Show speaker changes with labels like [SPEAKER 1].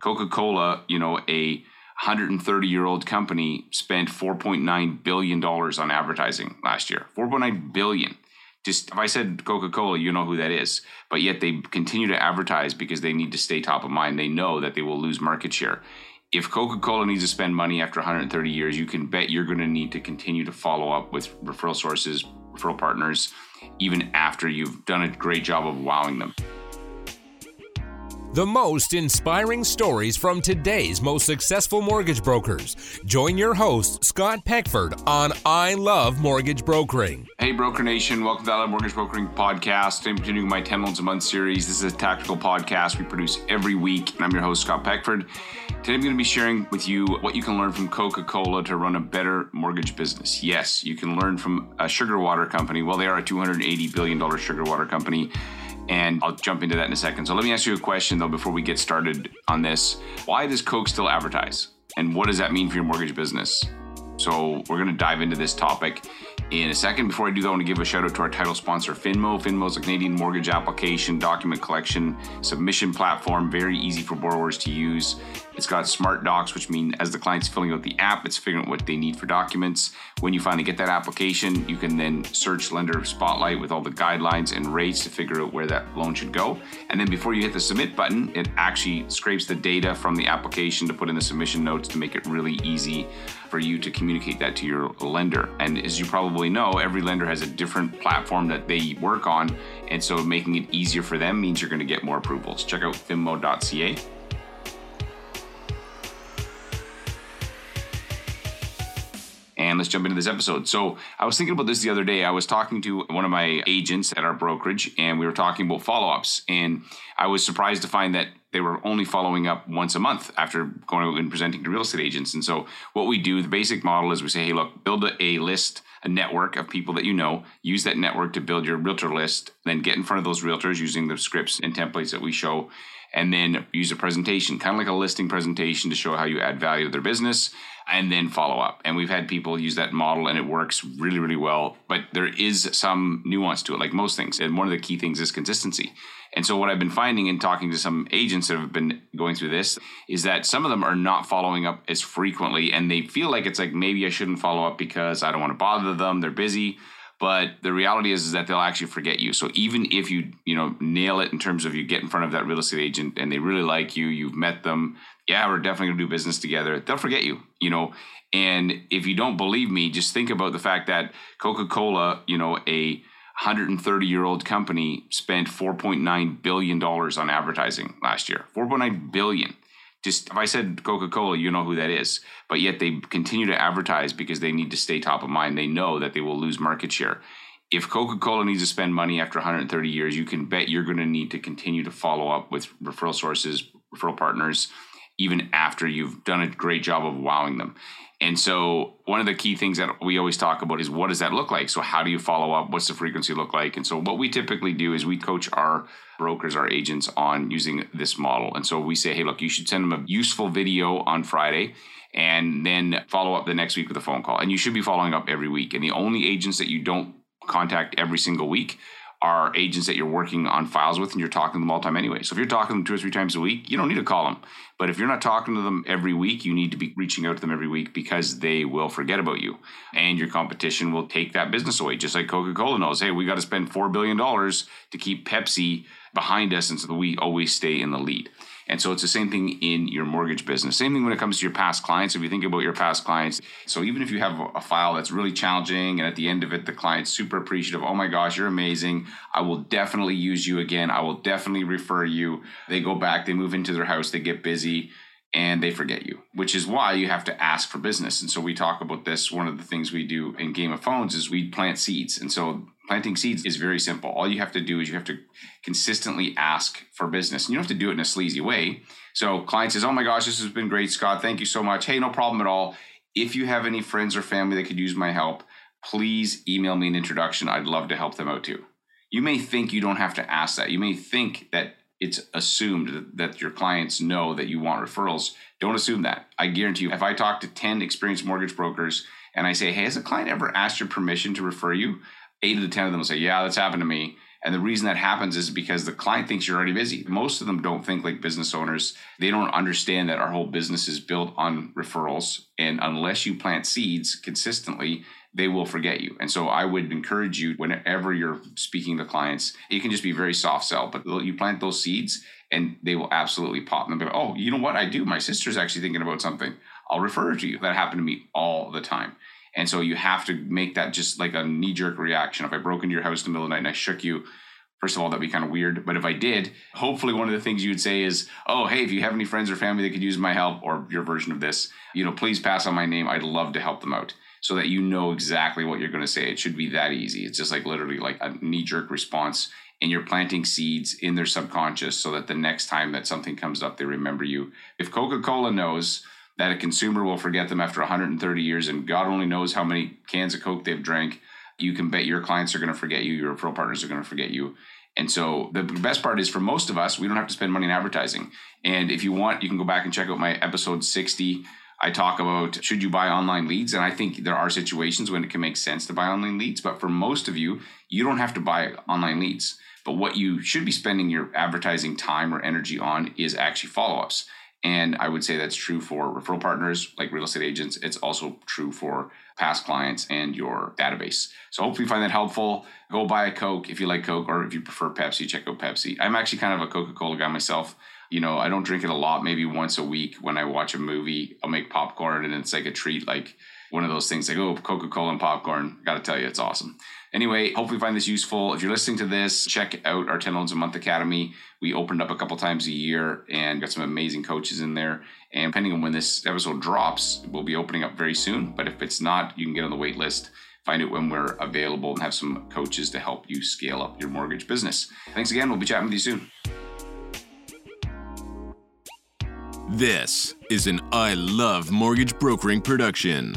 [SPEAKER 1] Coca-Cola, you know, a 130 year old company spent 4.9 billion dollars on advertising last year. 4.9 billion. Just if I said Coca-Cola, you know who that is. But yet they continue to advertise because they need to stay top of mind. They know that they will lose market share. If Coca-Cola needs to spend money after 130 years, you can bet you're going to need to continue to follow up with referral sources, referral partners, even after you've done a great job of wowing them.
[SPEAKER 2] The most inspiring stories from today's most successful mortgage brokers. Join your host, Scott Peckford, on I Love Mortgage Brokering.
[SPEAKER 1] Hey, Broker Nation. Welcome to the I Love Mortgage Brokering podcast. I'm continuing my 10 Loans a Month series. This is a tactical podcast we produce every week, and I'm your host, Scott Peckford. Today, I'm going to be sharing with you what you can learn from Coca Cola to run a better mortgage business. Yes, you can learn from a sugar water company. Well, they are a $280 billion sugar water company and I'll jump into that in a second. So let me ask you a question though before we get started on this. Why does Coke still advertise? And what does that mean for your mortgage business? So we're going to dive into this topic in a second. Before I do that, I want to give a shout out to our title sponsor, Finmo. Finmo is a Canadian mortgage application, document collection, submission platform, very easy for borrowers to use. It's got smart docs, which mean as the client's filling out the app, it's figuring out what they need for documents. When you finally get that application, you can then search Lender Spotlight with all the guidelines and rates to figure out where that loan should go. And then before you hit the submit button, it actually scrapes the data from the application to put in the submission notes to make it really easy for you to communicate that to your lender. And as you probably know, every lender has a different platform that they work on. And so making it easier for them means you're going to get more approvals. Check out finmo.ca. and let's jump into this episode. So, I was thinking about this the other day. I was talking to one of my agents at our brokerage, and we were talking about follow ups. And I was surprised to find that they were only following up once a month after going and presenting to real estate agents. And so, what we do, the basic model is we say, hey, look, build a, a list, a network of people that you know, use that network to build your realtor list, then get in front of those realtors using the scripts and templates that we show and then use a presentation, kind of like a listing presentation to show how you add value to their business and then follow up. And we've had people use that model and it works really, really well. But there is some nuance to it, like most things. And one of the key things is consistency. And so, what I've been finding in talking to some agents that have been going through this is that some of them are not following up as frequently and they feel like it's like maybe I shouldn't follow up because I don't want to bother them, they're busy. But the reality is, is that they'll actually forget you. So even if you, you know, nail it in terms of you get in front of that real estate agent and they really like you, you've met them, yeah, we're definitely gonna do business together. They'll forget you, you know. And if you don't believe me, just think about the fact that Coca-Cola, you know, a 130 year old company spent 4.9 billion dollars on advertising last year. 4.9 billion. Just if I said Coca-Cola, you know who that is. But yet they continue to advertise because they need to stay top of mind. They know that they will lose market share. If Coca-Cola needs to spend money after 130 years, you can bet you're going to need to continue to follow up with referral sources, referral partners, even after you've done a great job of wowing them. And so, one of the key things that we always talk about is what does that look like? So, how do you follow up? What's the frequency look like? And so, what we typically do is we coach our brokers, our agents on using this model. And so, we say, hey, look, you should send them a useful video on Friday and then follow up the next week with a phone call. And you should be following up every week. And the only agents that you don't contact every single week are agents that you're working on files with and you're talking to them all the time anyway. So if you're talking to them two or three times a week, you don't need to call them. But if you're not talking to them every week, you need to be reaching out to them every week because they will forget about you. And your competition will take that business away. Just like Coca Cola knows, hey, we got to spend $4 billion to keep Pepsi behind us. And so we always stay in the lead. And so it's the same thing in your mortgage business. Same thing when it comes to your past clients. If you think about your past clients, so even if you have a file that's really challenging and at the end of it, the client's super appreciative, oh my gosh, you're amazing. I will definitely use you again. I will definitely refer you. They go back, they move into their house, they get busy and they forget you, which is why you have to ask for business. And so we talk about this. One of the things we do in Game of Phones is we plant seeds. And so planting seeds is very simple. All you have to do is you have to consistently ask for business. And you don't have to do it in a sleazy way. So client says, "Oh my gosh, this has been great, Scott. Thank you so much. Hey, no problem at all. If you have any friends or family that could use my help, please email me an introduction. I'd love to help them out too." You may think you don't have to ask that. You may think that it's assumed that your clients know that you want referrals. Don't assume that. I guarantee you, if I talk to 10 experienced mortgage brokers and I say, hey, has a client ever asked your permission to refer you? eight of the ten of them will say, "Yeah, that's happened to me." And the reason that happens is because the client thinks you're already busy. Most of them don't think like business owners. They don't understand that our whole business is built on referrals. And unless you plant seeds consistently, they will forget you. And so I would encourage you whenever you're speaking to clients, it can just be very soft sell, but you plant those seeds and they will absolutely pop. And they'll be like, oh, you know what I do? My sister's actually thinking about something. I'll refer to you. That happened to me all the time. And so you have to make that just like a knee jerk reaction. If I broke into your house in the middle of the night and I shook you, first of all, that'd be kind of weird. But if I did, hopefully one of the things you would say is, oh, hey, if you have any friends or family that could use my help or your version of this, you know, please pass on my name. I'd love to help them out so that you know exactly what you're going to say. It should be that easy. It's just like literally like a knee jerk response. And you're planting seeds in their subconscious so that the next time that something comes up, they remember you. If Coca Cola knows that a consumer will forget them after 130 years and God only knows how many cans of Coke they've drank, you can bet your clients are going to forget you, your referral partners are going to forget you. And so the best part is for most of us, we don't have to spend money in advertising. And if you want, you can go back and check out my episode 60 I talk about should you buy online leads? And I think there are situations when it can make sense to buy online leads. But for most of you, you don't have to buy online leads. But what you should be spending your advertising time or energy on is actually follow ups. And I would say that's true for referral partners like real estate agents. It's also true for past clients and your database. So hopefully you find that helpful. Go buy a Coke if you like Coke, or if you prefer Pepsi, check out Pepsi. I'm actually kind of a Coca Cola guy myself you know, I don't drink it a lot, maybe once a week when I watch a movie, I'll make popcorn and it's like a treat, like one of those things like, oh, Coca Cola and popcorn. Got to tell you, it's awesome. Anyway, hopefully you find this useful. If you're listening to this, check out our 10 Loans a Month Academy. We opened up a couple times a year and got some amazing coaches in there. And depending on when this episode drops, we'll be opening up very soon. But if it's not, you can get on the wait list. Find it when we're available and have some coaches to help you scale up your mortgage business. Thanks again. We'll be chatting with you soon.
[SPEAKER 2] This is an I Love Mortgage Brokering production.